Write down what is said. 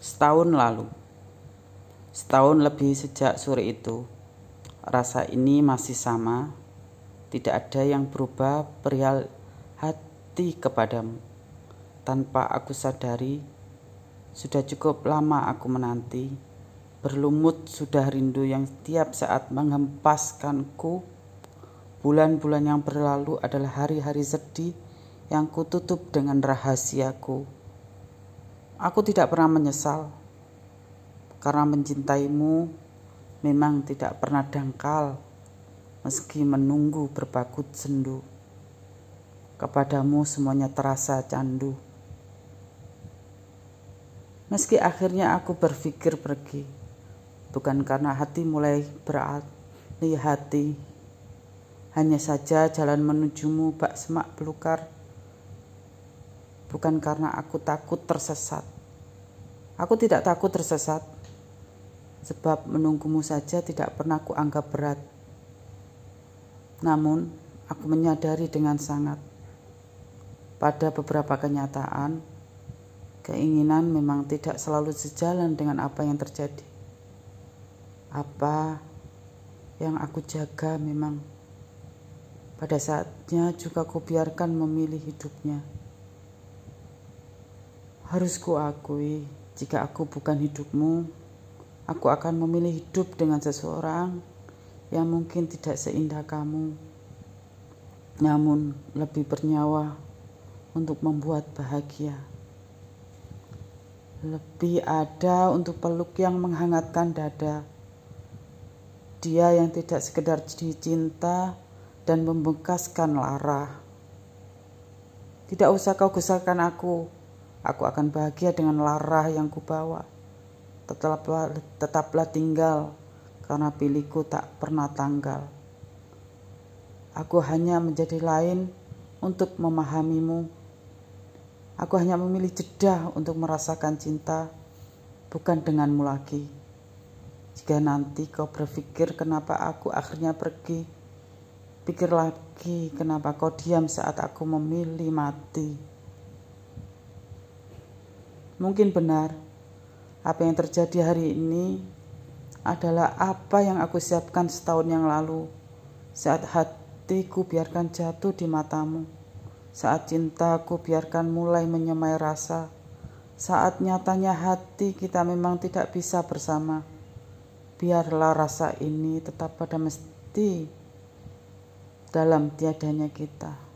Setahun lalu, setahun lebih sejak sore itu, rasa ini masih sama. Tidak ada yang berubah perihal hati kepadamu. Tanpa aku sadari, sudah cukup lama aku menanti. Berlumut sudah rindu yang setiap saat menghempaskanku. Bulan-bulan yang berlalu adalah hari-hari sedih yang kututup dengan rahasiaku. Aku tidak pernah menyesal karena mencintaimu memang tidak pernah dangkal meski menunggu berbakut sendu. Kepadamu semuanya terasa candu. Meski akhirnya aku berpikir pergi, bukan karena hati mulai beralih hati. Hanya saja jalan menujumu bak semak belukar bukan karena aku takut tersesat. Aku tidak takut tersesat, sebab menunggumu saja tidak pernah aku anggap berat. Namun, aku menyadari dengan sangat, pada beberapa kenyataan, keinginan memang tidak selalu sejalan dengan apa yang terjadi. Apa yang aku jaga memang pada saatnya juga kubiarkan memilih hidupnya. Harus kuakui, jika aku bukan hidupmu, aku akan memilih hidup dengan seseorang yang mungkin tidak seindah kamu, namun lebih bernyawa untuk membuat bahagia. Lebih ada untuk peluk yang menghangatkan dada. Dia yang tidak sekedar dicinta dan membekaskan lara. Tidak usah kau gusarkan aku, Aku akan bahagia dengan lara yang kubawa. Tetaplah, tetaplah tinggal, karena pilihku tak pernah tanggal. Aku hanya menjadi lain untuk memahamimu. Aku hanya memilih jeda untuk merasakan cinta, bukan denganmu lagi. Jika nanti kau berpikir kenapa aku akhirnya pergi, pikir lagi kenapa kau diam saat aku memilih mati. Mungkin benar, apa yang terjadi hari ini adalah apa yang aku siapkan setahun yang lalu. Saat hatiku biarkan jatuh di matamu, saat cintaku biarkan mulai menyemai rasa, saat nyatanya hati kita memang tidak bisa bersama. Biarlah rasa ini tetap pada mesti dalam tiadanya kita.